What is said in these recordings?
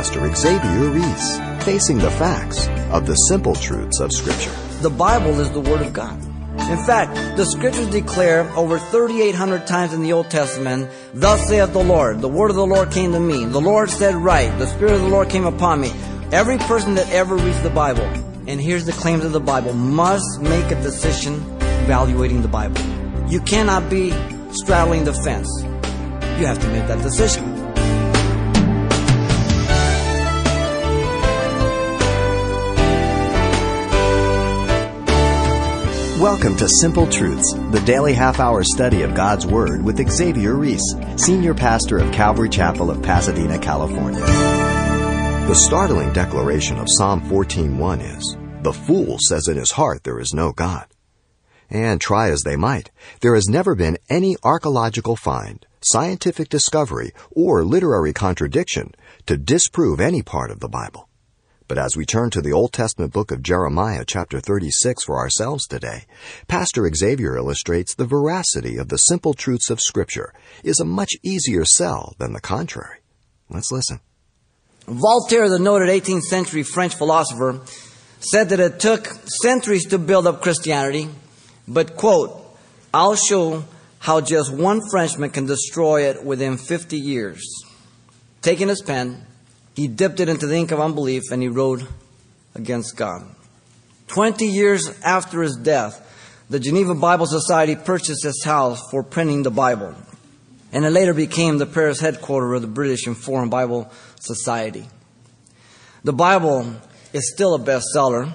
Pastor Xavier Reese, facing the facts of the simple truths of Scripture. The Bible is the Word of God. In fact, the scriptures declare over 3,800 times in the Old Testament, Thus saith the Lord, the word of the Lord came to me. The Lord said right, the Spirit of the Lord came upon me. Every person that ever reads the Bible and hears the claims of the Bible must make a decision evaluating the Bible. You cannot be straddling the fence. You have to make that decision. Welcome to Simple Truths, the daily half hour study of God's Word with Xavier Reese, Senior Pastor of Calvary Chapel of Pasadena, California. The startling declaration of Psalm 14:1 is, "The fool says in his heart there is no God." And try as they might, there has never been any archaeological find, scientific discovery, or literary contradiction to disprove any part of the Bible. But as we turn to the Old Testament book of Jeremiah, chapter 36, for ourselves today, Pastor Xavier illustrates the veracity of the simple truths of Scripture is a much easier sell than the contrary. Let's listen. Voltaire, the noted 18th century French philosopher, said that it took centuries to build up Christianity, but, quote, I'll show how just one Frenchman can destroy it within 50 years. Taking his pen, he dipped it into the ink of unbelief and he wrote against God. Twenty years after his death, the Geneva Bible Society purchased his house for printing the Bible. And it later became the Paris headquarters of the British and Foreign Bible Society. The Bible is still a bestseller.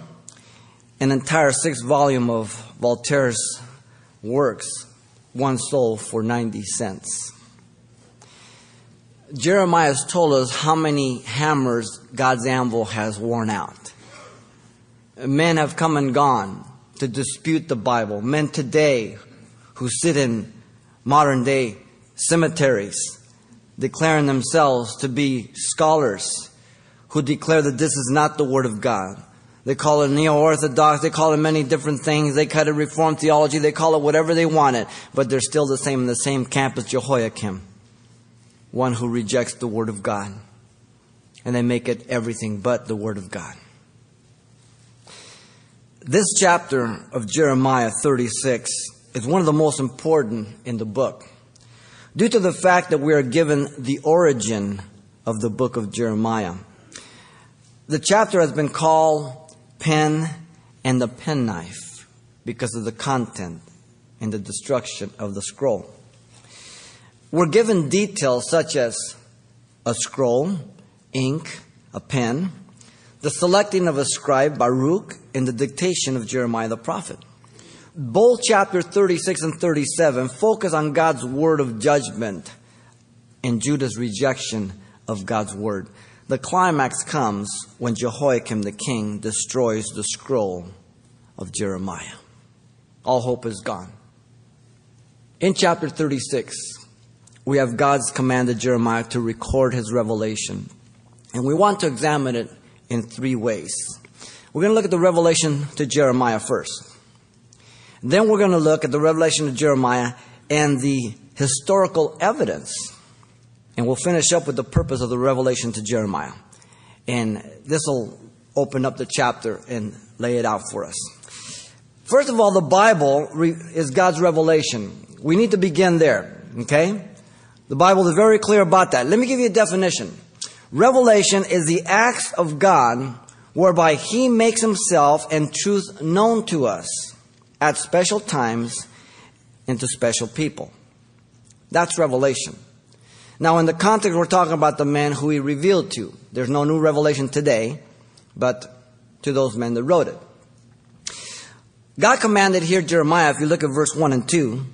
An entire six volume of Voltaire's works, one sold for 90 cents. Jeremiah has told us how many hammers God's anvil has worn out. Men have come and gone to dispute the Bible. Men today who sit in modern day cemeteries declaring themselves to be scholars who declare that this is not the Word of God. They call it neo orthodox, they call it many different things, they call it reformed theology, they call it whatever they want it, but they're still the same in the same camp as Jehoiakim one who rejects the Word of God. And they make it everything but the Word of God. This chapter of Jeremiah 36 is one of the most important in the book due to the fact that we are given the origin of the book of Jeremiah. The chapter has been called Pen and the Penknife because of the content and the destruction of the scroll. We're given details such as a scroll, ink, a pen, the selecting of a scribe, Baruch, and the dictation of Jeremiah the prophet. Both chapter 36 and 37 focus on God's word of judgment and Judah's rejection of God's word. The climax comes when Jehoiakim the king destroys the scroll of Jeremiah. All hope is gone. In chapter 36, we have God's command to Jeremiah to record his revelation. And we want to examine it in three ways. We're going to look at the revelation to Jeremiah first. Then we're going to look at the revelation to Jeremiah and the historical evidence. And we'll finish up with the purpose of the revelation to Jeremiah. And this will open up the chapter and lay it out for us. First of all, the Bible is God's revelation. We need to begin there, okay? The Bible is very clear about that. Let me give you a definition. Revelation is the acts of God whereby He makes Himself and truth known to us at special times and to special people. That's revelation. Now, in the context, we're talking about the men who He revealed to. There's no new revelation today, but to those men that wrote it. God commanded here Jeremiah, if you look at verse 1 and 2,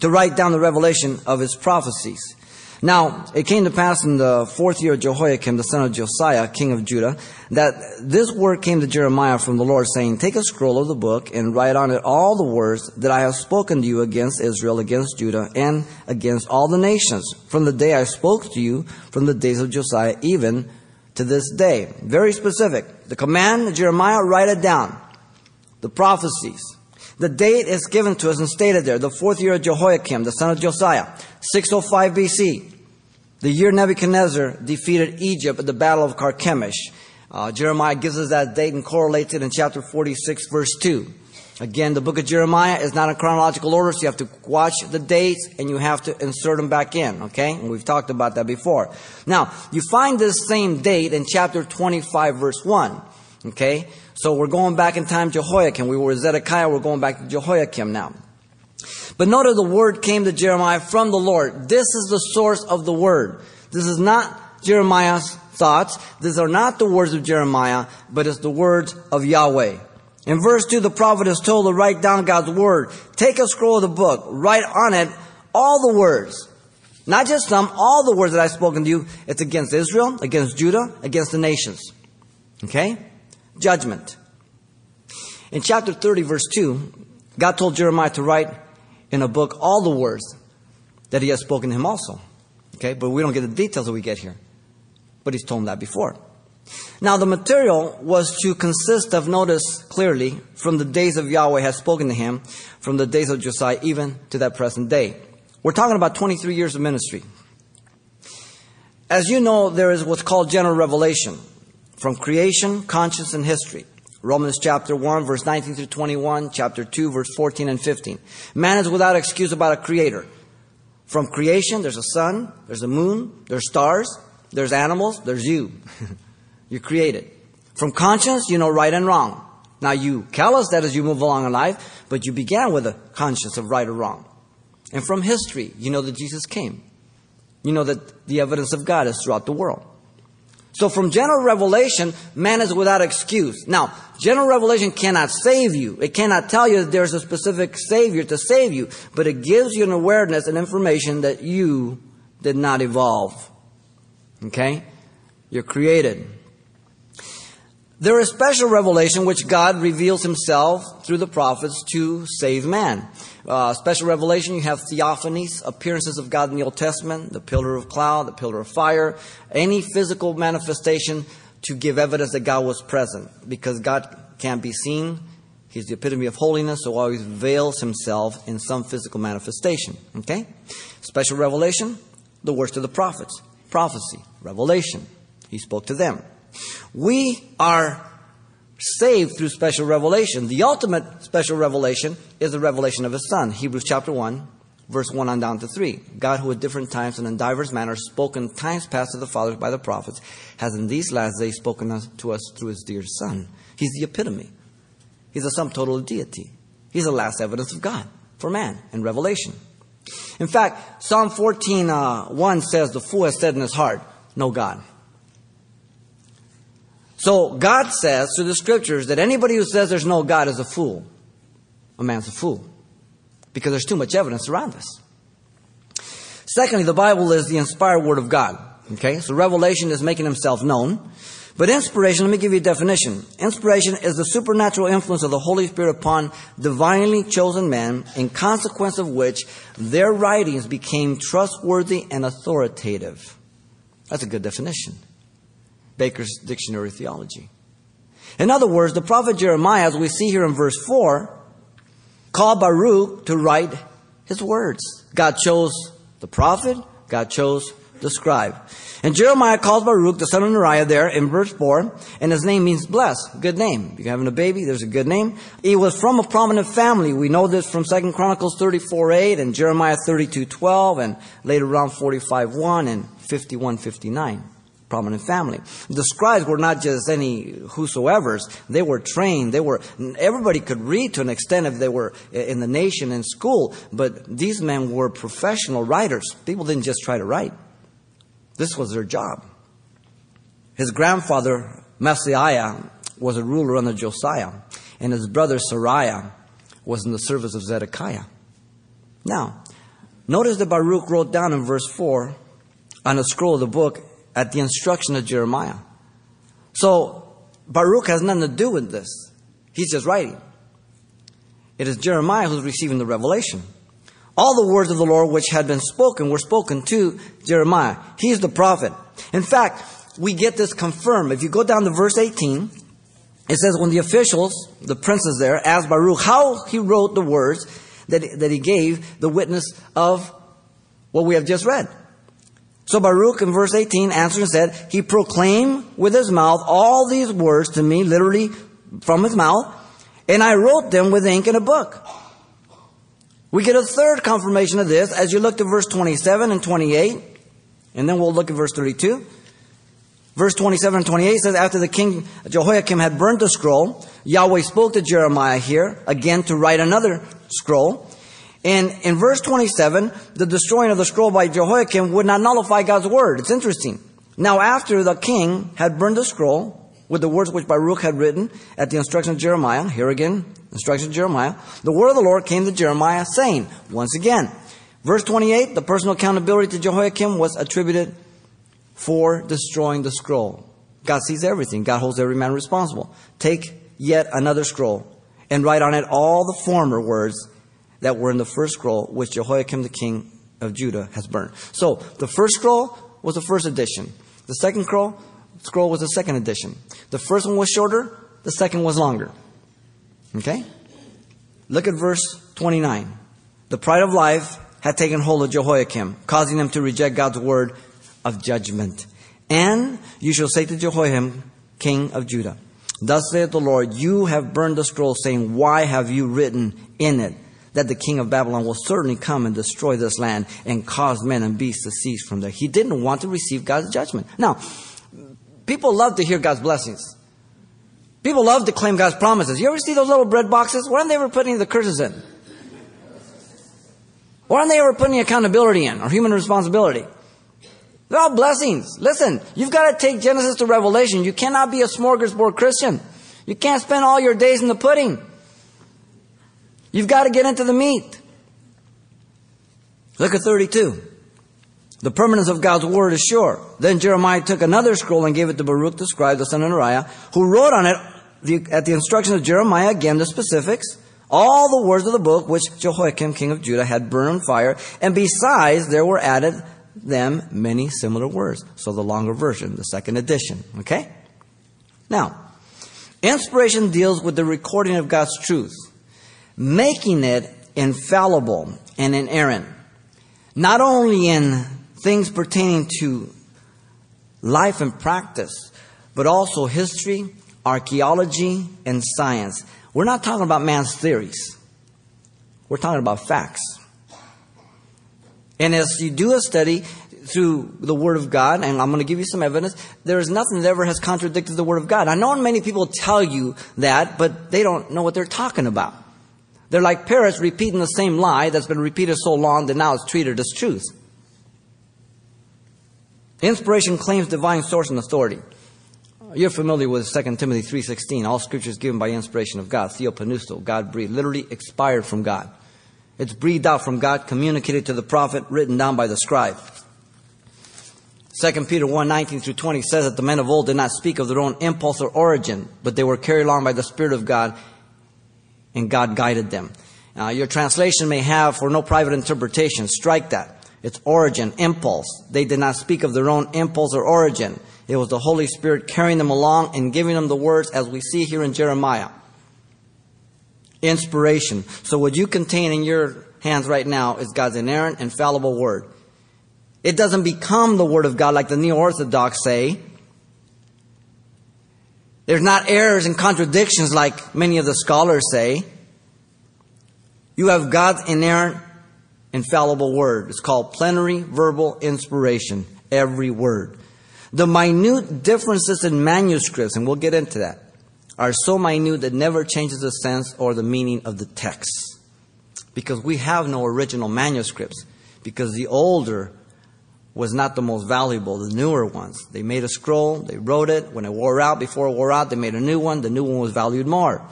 to write down the revelation of his prophecies. Now, it came to pass in the fourth year of Jehoiakim, the son of Josiah, king of Judah, that this word came to Jeremiah from the Lord, saying, Take a scroll of the book and write on it all the words that I have spoken to you against Israel, against Judah, and against all the nations, from the day I spoke to you, from the days of Josiah, even to this day. Very specific. The command, Jeremiah, write it down. The prophecies. The date is given to us and stated there, the fourth year of Jehoiakim, the son of Josiah, 605 BC. The year Nebuchadnezzar defeated Egypt at the Battle of Carchemish. Uh, Jeremiah gives us that date and correlates it in chapter 46, verse 2. Again, the book of Jeremiah is not in chronological order, so you have to watch the dates and you have to insert them back in, okay? And we've talked about that before. Now, you find this same date in chapter 25, verse 1, okay? So we're going back in time Jehoiakim. We were Zedekiah, we're going back to Jehoiakim now. But notice the word came to Jeremiah from the Lord. This is the source of the word. This is not Jeremiah's thoughts. These are not the words of Jeremiah, but it's the words of Yahweh. In verse 2, the prophet is told to write down God's word. Take a scroll of the book, write on it all the words. Not just some, all the words that I've spoken to you. It's against Israel, against Judah, against the nations. Okay? Judgment. In chapter 30, verse 2, God told Jeremiah to write in a book all the words that he has spoken to him also. Okay? But we don't get the details that we get here. But he's told him that before. Now, the material was to consist of, notice clearly, from the days of Yahweh has spoken to him, from the days of Josiah, even to that present day. We're talking about 23 years of ministry. As you know, there is what's called general revelation from creation, conscience, and history. Romans chapter 1, verse 19 through 21, chapter 2, verse 14 and 15. Man is without excuse about a creator. From creation, there's a sun, there's a moon, there's stars, there's animals, there's you. You're created. From conscience, you know right and wrong. Now you callous that as you move along in life, but you began with a conscience of right or wrong. And from history, you know that Jesus came. You know that the evidence of God is throughout the world. So from general revelation, man is without excuse. Now, general revelation cannot save you. It cannot tell you that there's a specific savior to save you, but it gives you an awareness and information that you did not evolve. Okay? You're created. There is special revelation which God reveals himself through the prophets to save man. Uh, special revelation, you have theophanies, appearances of God in the Old Testament, the pillar of cloud, the pillar of fire, any physical manifestation to give evidence that God was present. Because God can't be seen, He's the epitome of holiness, so always veils himself in some physical manifestation. Okay? Special revelation, the worst of the prophets. Prophecy, revelation. He spoke to them. We are saved through special revelation. The ultimate special revelation is the revelation of His Son. Hebrews chapter 1, verse 1 on down to 3. God, who at different times and in divers manners spoken times past to the fathers by the prophets, has in these last days spoken to us through His dear Son. He's the epitome. He's the sum total of deity. He's the last evidence of God for man in Revelation. In fact, Psalm 14, uh, 1 says, The fool has said in his heart, No God. So God says through the scriptures that anybody who says there's no God is a fool. A man's a fool. Because there's too much evidence around us. Secondly, the Bible is the inspired word of God. Okay, so revelation is making himself known. But inspiration, let me give you a definition. Inspiration is the supernatural influence of the Holy Spirit upon divinely chosen men, in consequence of which their writings became trustworthy and authoritative. That's a good definition. Baker's Dictionary Theology. In other words, the prophet Jeremiah, as we see here in verse 4, called Baruch to write his words. God chose the prophet, God chose the scribe. And Jeremiah calls Baruch, the son of Neriah, there in verse 4, and his name means blessed. Good name. If you're having a baby, there's a good name. He was from a prominent family. We know this from 2 Chronicles 34 8 and Jeremiah 32 12 and later around 45 1 and 51 59 prominent family. The scribes were not just any whosoever's. They were trained. They were, everybody could read to an extent if they were in the nation in school, but these men were professional writers. People didn't just try to write. This was their job. His grandfather, Maaseiah, was a ruler under Josiah, and his brother Seraiah was in the service of Zedekiah. Now, notice that Baruch wrote down in verse 4 on a scroll of the book, at the instruction of Jeremiah. So Baruch has nothing to do with this. He's just writing. It is Jeremiah who's receiving the revelation. All the words of the Lord which had been spoken were spoken to Jeremiah. He's the prophet. In fact, we get this confirmed. If you go down to verse 18, it says, When the officials, the princes there, asked Baruch how he wrote the words that, that he gave the witness of what we have just read. So Baruch in verse 18 answered and said, He proclaimed with his mouth all these words to me, literally from his mouth, and I wrote them with ink in a book. We get a third confirmation of this as you look to verse 27 and 28, and then we'll look at verse 32. Verse 27 and 28 says, After the king Jehoiakim had burned the scroll, Yahweh spoke to Jeremiah here again to write another scroll. And in verse 27, the destroying of the scroll by Jehoiakim would not nullify God's word. It's interesting. Now, after the king had burned the scroll with the words which Baruch had written at the instruction of Jeremiah, here again, instruction of Jeremiah, the word of the Lord came to Jeremiah saying, once again, verse 28, the personal accountability to Jehoiakim was attributed for destroying the scroll. God sees everything. God holds every man responsible. Take yet another scroll and write on it all the former words that were in the first scroll, which Jehoiakim the king of Judah has burned. So the first scroll was the first edition. The second scroll, scroll was the second edition. The first one was shorter. The second was longer. Okay? Look at verse 29. The pride of life had taken hold of Jehoiakim, causing him to reject God's word of judgment. And you shall say to Jehoiakim, king of Judah, Thus saith the Lord, you have burned the scroll, saying, Why have you written in it? That the king of Babylon will certainly come and destroy this land and cause men and beasts to cease from there. He didn't want to receive God's judgment. Now, people love to hear God's blessings. People love to claim God's promises. You ever see those little bread boxes? Why aren't they ever putting the curses in? Why aren't they ever putting accountability in or human responsibility? They're all blessings. Listen, you've got to take Genesis to Revelation. You cannot be a smorgasbord Christian. You can't spend all your days in the pudding. You've got to get into the meat. Look at 32. The permanence of God's word is sure. Then Jeremiah took another scroll and gave it to Baruch the scribe, the son of Neriah, who wrote on it, the, at the instruction of Jeremiah, again the specifics, all the words of the book which Jehoiakim, king of Judah, had burned on fire, and besides there were added them many similar words. So the longer version, the second edition. Okay? Now, inspiration deals with the recording of God's truth making it infallible and inerrant, not only in things pertaining to life and practice, but also history, archaeology, and science. We're not talking about man's theories. We're talking about facts. And as you do a study through the Word of God, and I'm going to give you some evidence, there is nothing that ever has contradicted the Word of God. I know many people tell you that, but they don't know what they're talking about. They're like parrots repeating the same lie that's been repeated so long that now it's treated as truth. Inspiration claims divine source and authority. Uh, you're familiar with 2 Timothy 3.16. All scripture is given by inspiration of God. Theopneustos, God breathed, literally expired from God. It's breathed out from God, communicated to the prophet, written down by the scribe. 2 Peter 1, 19 through 20 says that the men of old did not speak of their own impulse or origin, but they were carried along by the Spirit of God and God guided them. Uh, your translation may have for no private interpretation. Strike that. It's origin, impulse. They did not speak of their own impulse or origin. It was the Holy Spirit carrying them along and giving them the words as we see here in Jeremiah. Inspiration. So what you contain in your hands right now is God's inerrant, infallible word. It doesn't become the word of God like the neo-orthodox say. There's not errors and contradictions like many of the scholars say. You have God's inerrant, infallible word. It's called plenary verbal inspiration. Every word. The minute differences in manuscripts, and we'll get into that, are so minute that never changes the sense or the meaning of the text. Because we have no original manuscripts. Because the older was not the most valuable, the newer ones. They made a scroll, they wrote it. When it wore out, before it wore out, they made a new one. The new one was valued more.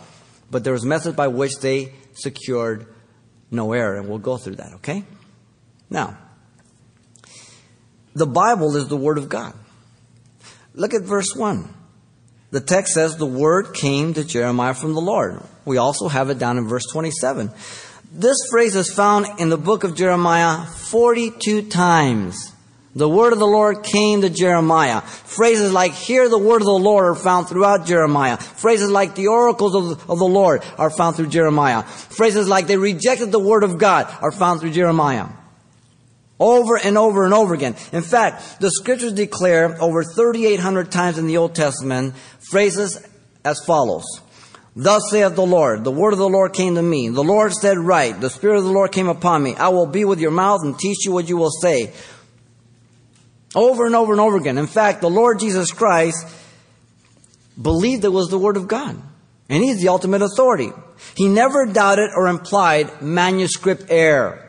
But there was methods by which they secured no error, and we'll go through that, okay? Now, the Bible is the Word of God. Look at verse 1. The text says the Word came to Jeremiah from the Lord. We also have it down in verse 27. This phrase is found in the book of Jeremiah 42 times. The word of the Lord came to Jeremiah. Phrases like, hear the word of the Lord are found throughout Jeremiah. Phrases like, the oracles of, of the Lord are found through Jeremiah. Phrases like, they rejected the word of God are found through Jeremiah. Over and over and over again. In fact, the scriptures declare over 3,800 times in the Old Testament phrases as follows. Thus saith the Lord, the word of the Lord came to me. The Lord said right, the Spirit of the Lord came upon me. I will be with your mouth and teach you what you will say. Over and over and over again. In fact, the Lord Jesus Christ believed it was the Word of God. And He's the ultimate authority. He never doubted or implied manuscript error.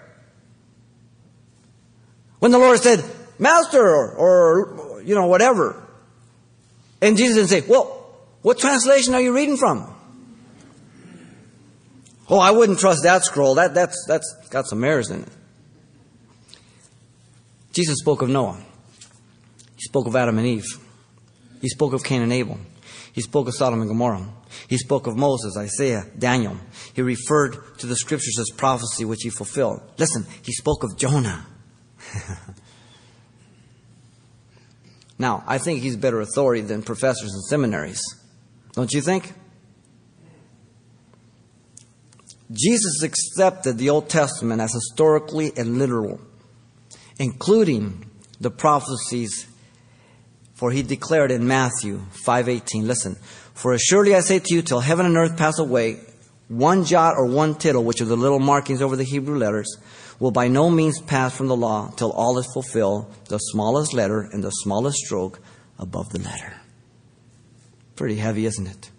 When the Lord said, Master, or, or, you know, whatever. And Jesus didn't say, well, what translation are you reading from? Oh, I wouldn't trust that scroll. That, that's, that's got some errors in it. Jesus spoke of Noah. He spoke of Adam and Eve. He spoke of Cain and Abel. He spoke of Sodom and Gomorrah. He spoke of Moses, Isaiah, Daniel. He referred to the scriptures as prophecy, which he fulfilled. Listen, he spoke of Jonah. now, I think he's better authority than professors in seminaries. Don't you think? Jesus accepted the Old Testament as historically and literal, including the prophecies for he declared in Matthew 5:18 listen for as surely I say to you till heaven and earth pass away one jot or one tittle which are the little markings over the Hebrew letters will by no means pass from the law till all is fulfilled, the smallest letter and the smallest stroke above the letter. Pretty heavy, isn't it?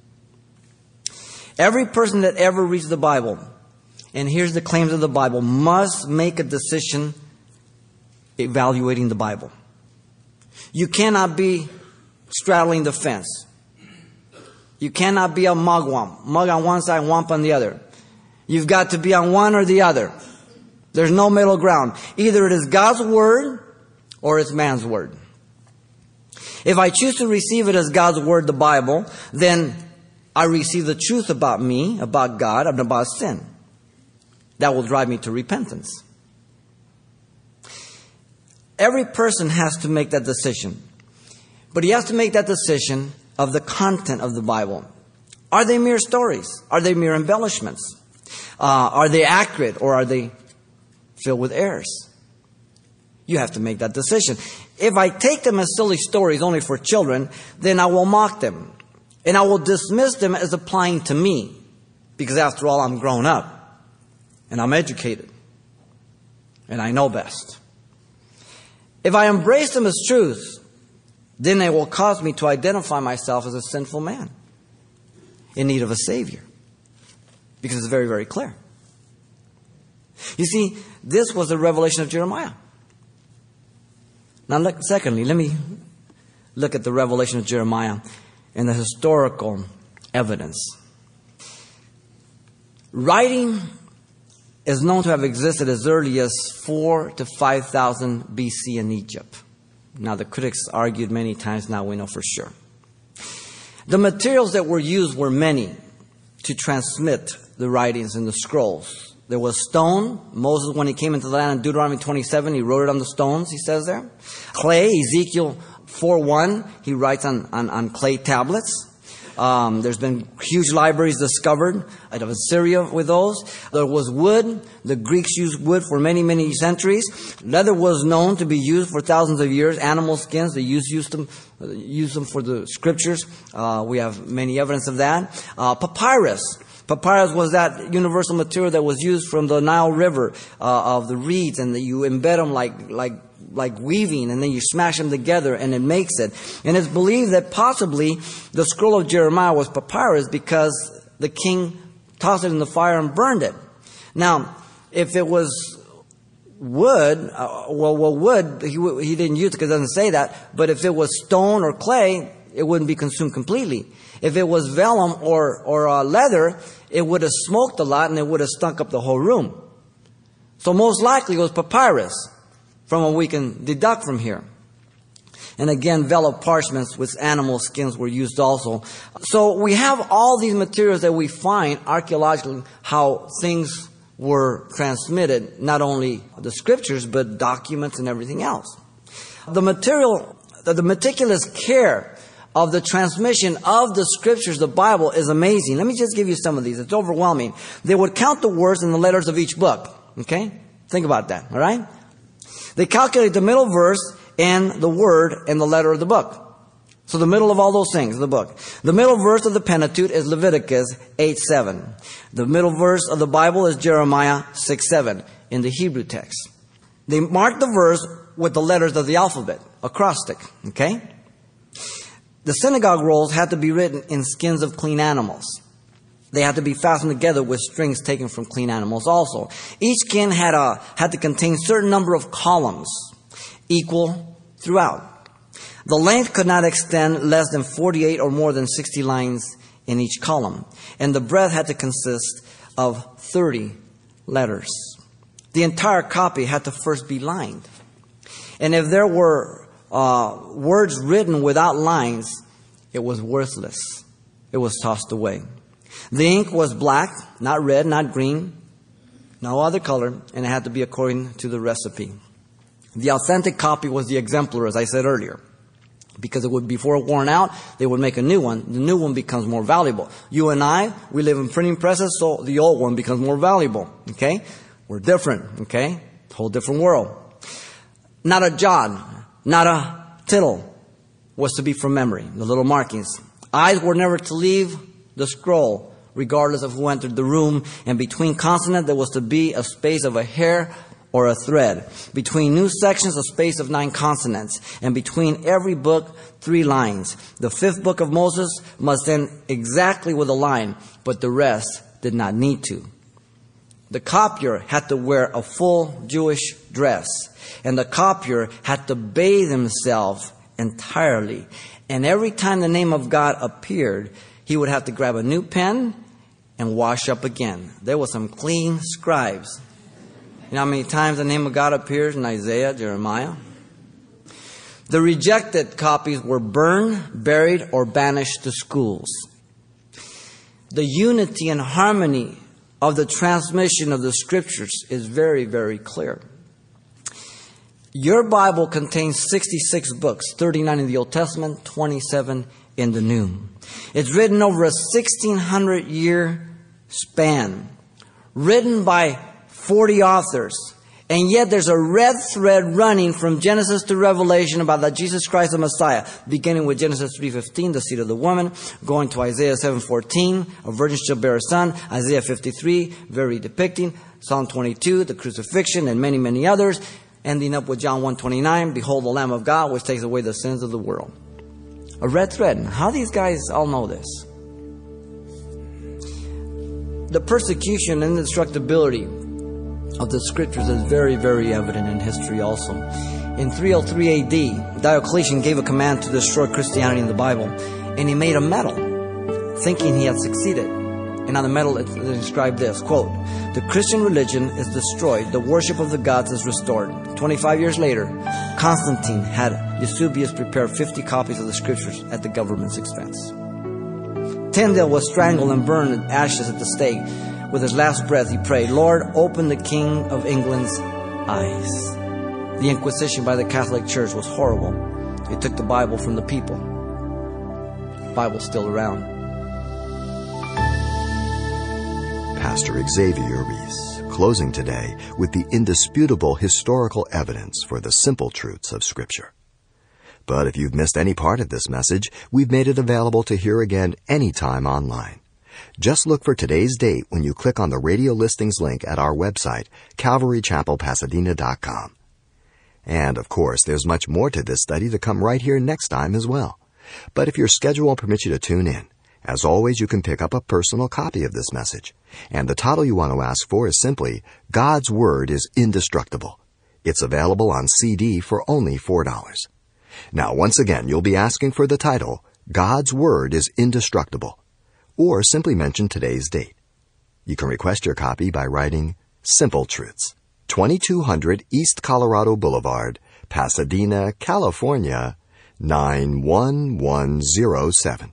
Every person that ever reads the Bible and hears the claims of the Bible must make a decision evaluating the Bible. You cannot be straddling the fence. You cannot be a mugwump. Mug on one side, wump on the other. You've got to be on one or the other. There's no middle ground. Either it is God's word or it's man's word. If I choose to receive it as God's word, the Bible, then I receive the truth about me, about God, and about sin. That will drive me to repentance. Every person has to make that decision. But he has to make that decision of the content of the Bible. Are they mere stories? Are they mere embellishments? Uh, are they accurate or are they filled with errors. You have to make that decision. If I take them as silly stories only for children, then I will mock them. And I will dismiss them as applying to me. Because after all, I'm grown up. And I'm educated. And I know best. If I embrace them as truth, then they will cause me to identify myself as a sinful man in need of a Savior. Because it's very, very clear. You see, this was the revelation of Jeremiah. Now, look, secondly, let me look at the revelation of Jeremiah and the historical evidence. Writing is known to have existed as early as 4 to 5000 BC in Egypt. Now, the critics argued many times, now we know for sure. The materials that were used were many to transmit the writings and the scrolls. There was stone. Moses, when he came into the land in Deuteronomy 27, he wrote it on the stones, he says there. Clay, Ezekiel 4.1, he writes on, on, on clay tablets. Um, there's been huge libraries discovered out of Assyria with those. There was wood. The Greeks used wood for many, many centuries. Leather was known to be used for thousands of years. Animal skins, they used, used them, used them for the scriptures. Uh, we have many evidence of that. Uh, papyrus. Papyrus was that universal material that was used from the Nile River uh, of the reeds, and that you embed them like like like weaving, and then you smash them together, and it makes it. And it's believed that possibly the scroll of Jeremiah was papyrus because the king tossed it in the fire and burned it. Now, if it was wood, uh, well, well, wood he, he didn't use it because it doesn't say that. But if it was stone or clay, it wouldn't be consumed completely. If it was vellum or, or uh, leather, it would have smoked a lot and it would have stunk up the whole room. So most likely it was papyrus, from what we can deduct from here. And again, vellum parchments with animal skins were used also. So we have all these materials that we find archaeologically, how things were transmitted, not only the scriptures, but documents and everything else. The material, the meticulous care of the transmission of the scriptures, the Bible, is amazing. Let me just give you some of these. It's overwhelming. They would count the words and the letters of each book. Okay? Think about that, alright? They calculate the middle verse and the word and the letter of the book. So the middle of all those things, the book. The middle verse of the Pentateuch is Leviticus 8 7. The middle verse of the Bible is Jeremiah 6 7 in the Hebrew text. They mark the verse with the letters of the alphabet, acrostic, okay? The synagogue rolls had to be written in skins of clean animals. They had to be fastened together with strings taken from clean animals also. Each skin had, a, had to contain a certain number of columns, equal throughout. The length could not extend less than 48 or more than 60 lines in each column, and the breadth had to consist of 30 letters. The entire copy had to first be lined. And if there were uh, words written without lines, it was worthless. It was tossed away. The ink was black, not red, not green, no other color, and it had to be according to the recipe. The authentic copy was the exemplar, as I said earlier because it would before worn out, they would make a new one. The new one becomes more valuable. You and I, we live in printing presses, so the old one becomes more valuable. Okay? We're different. Okay? Whole different world. Not a jot, not a tittle was to be from memory. The little markings. Eyes were never to leave the scroll, regardless of who entered the room. And between consonant, there was to be a space of a hair or a thread. Between new sections, a space of nine consonants. And between every book, three lines. The fifth book of Moses must end exactly with a line, but the rest did not need to. The copier had to wear a full Jewish dress, and the copier had to bathe himself entirely. And every time the name of God appeared, he would have to grab a new pen and wash up again. There were some clean scribes you know how many times the name of God appears in Isaiah, Jeremiah? The rejected copies were burned, buried, or banished to schools. The unity and harmony of the transmission of the scriptures is very, very clear. Your Bible contains 66 books, 39 in the Old Testament, 27 in the New. It's written over a 1600 year span, written by 40 authors. And yet there's a red thread running from Genesis to Revelation about that Jesus Christ the Messiah, beginning with Genesis 3.15, the seed of the woman, going to Isaiah 7.14, a virgin shall bear a son, Isaiah 53, very depicting, Psalm 22, the crucifixion, and many, many others, ending up with John 1.29, behold the Lamb of God, which takes away the sins of the world. A red thread. How these guys all know this? The persecution and indestructibility of the scriptures is very, very evident in history also. In 303 AD, Diocletian gave a command to destroy Christianity in the Bible, and he made a medal, thinking he had succeeded. And on the medal it described this, quote, The Christian religion is destroyed, the worship of the gods is restored. 25 years later, Constantine had Eusebius prepare 50 copies of the scriptures at the government's expense. Tyndale was strangled and burned in ashes at the stake with his last breath, he prayed, Lord, open the King of England's eyes. The Inquisition by the Catholic Church was horrible. It took the Bible from the people. The Bible's still around. Pastor Xavier Reese, closing today with the indisputable historical evidence for the simple truths of Scripture. But if you've missed any part of this message, we've made it available to hear again anytime online. Just look for today's date when you click on the radio listings link at our website, calvarychapelpasadena.com. And of course, there's much more to this study to come right here next time as well. But if your schedule permits you to tune in, as always, you can pick up a personal copy of this message. And the title you want to ask for is simply, God's Word is Indestructible. It's available on CD for only $4. Now, once again, you'll be asking for the title, God's Word is Indestructible or simply mention today's date. You can request your copy by writing Simple Truths, 2200 East Colorado Boulevard, Pasadena, California, 91107.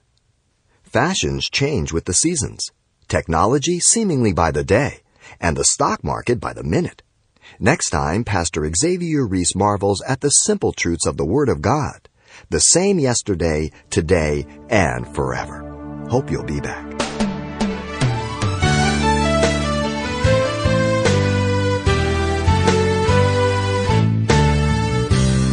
Fashions change with the seasons, technology seemingly by the day, and the stock market by the minute. Next time, Pastor Xavier Reese marvels at the simple truths of the Word of God, the same yesterday, today, and forever. Hope you'll be back.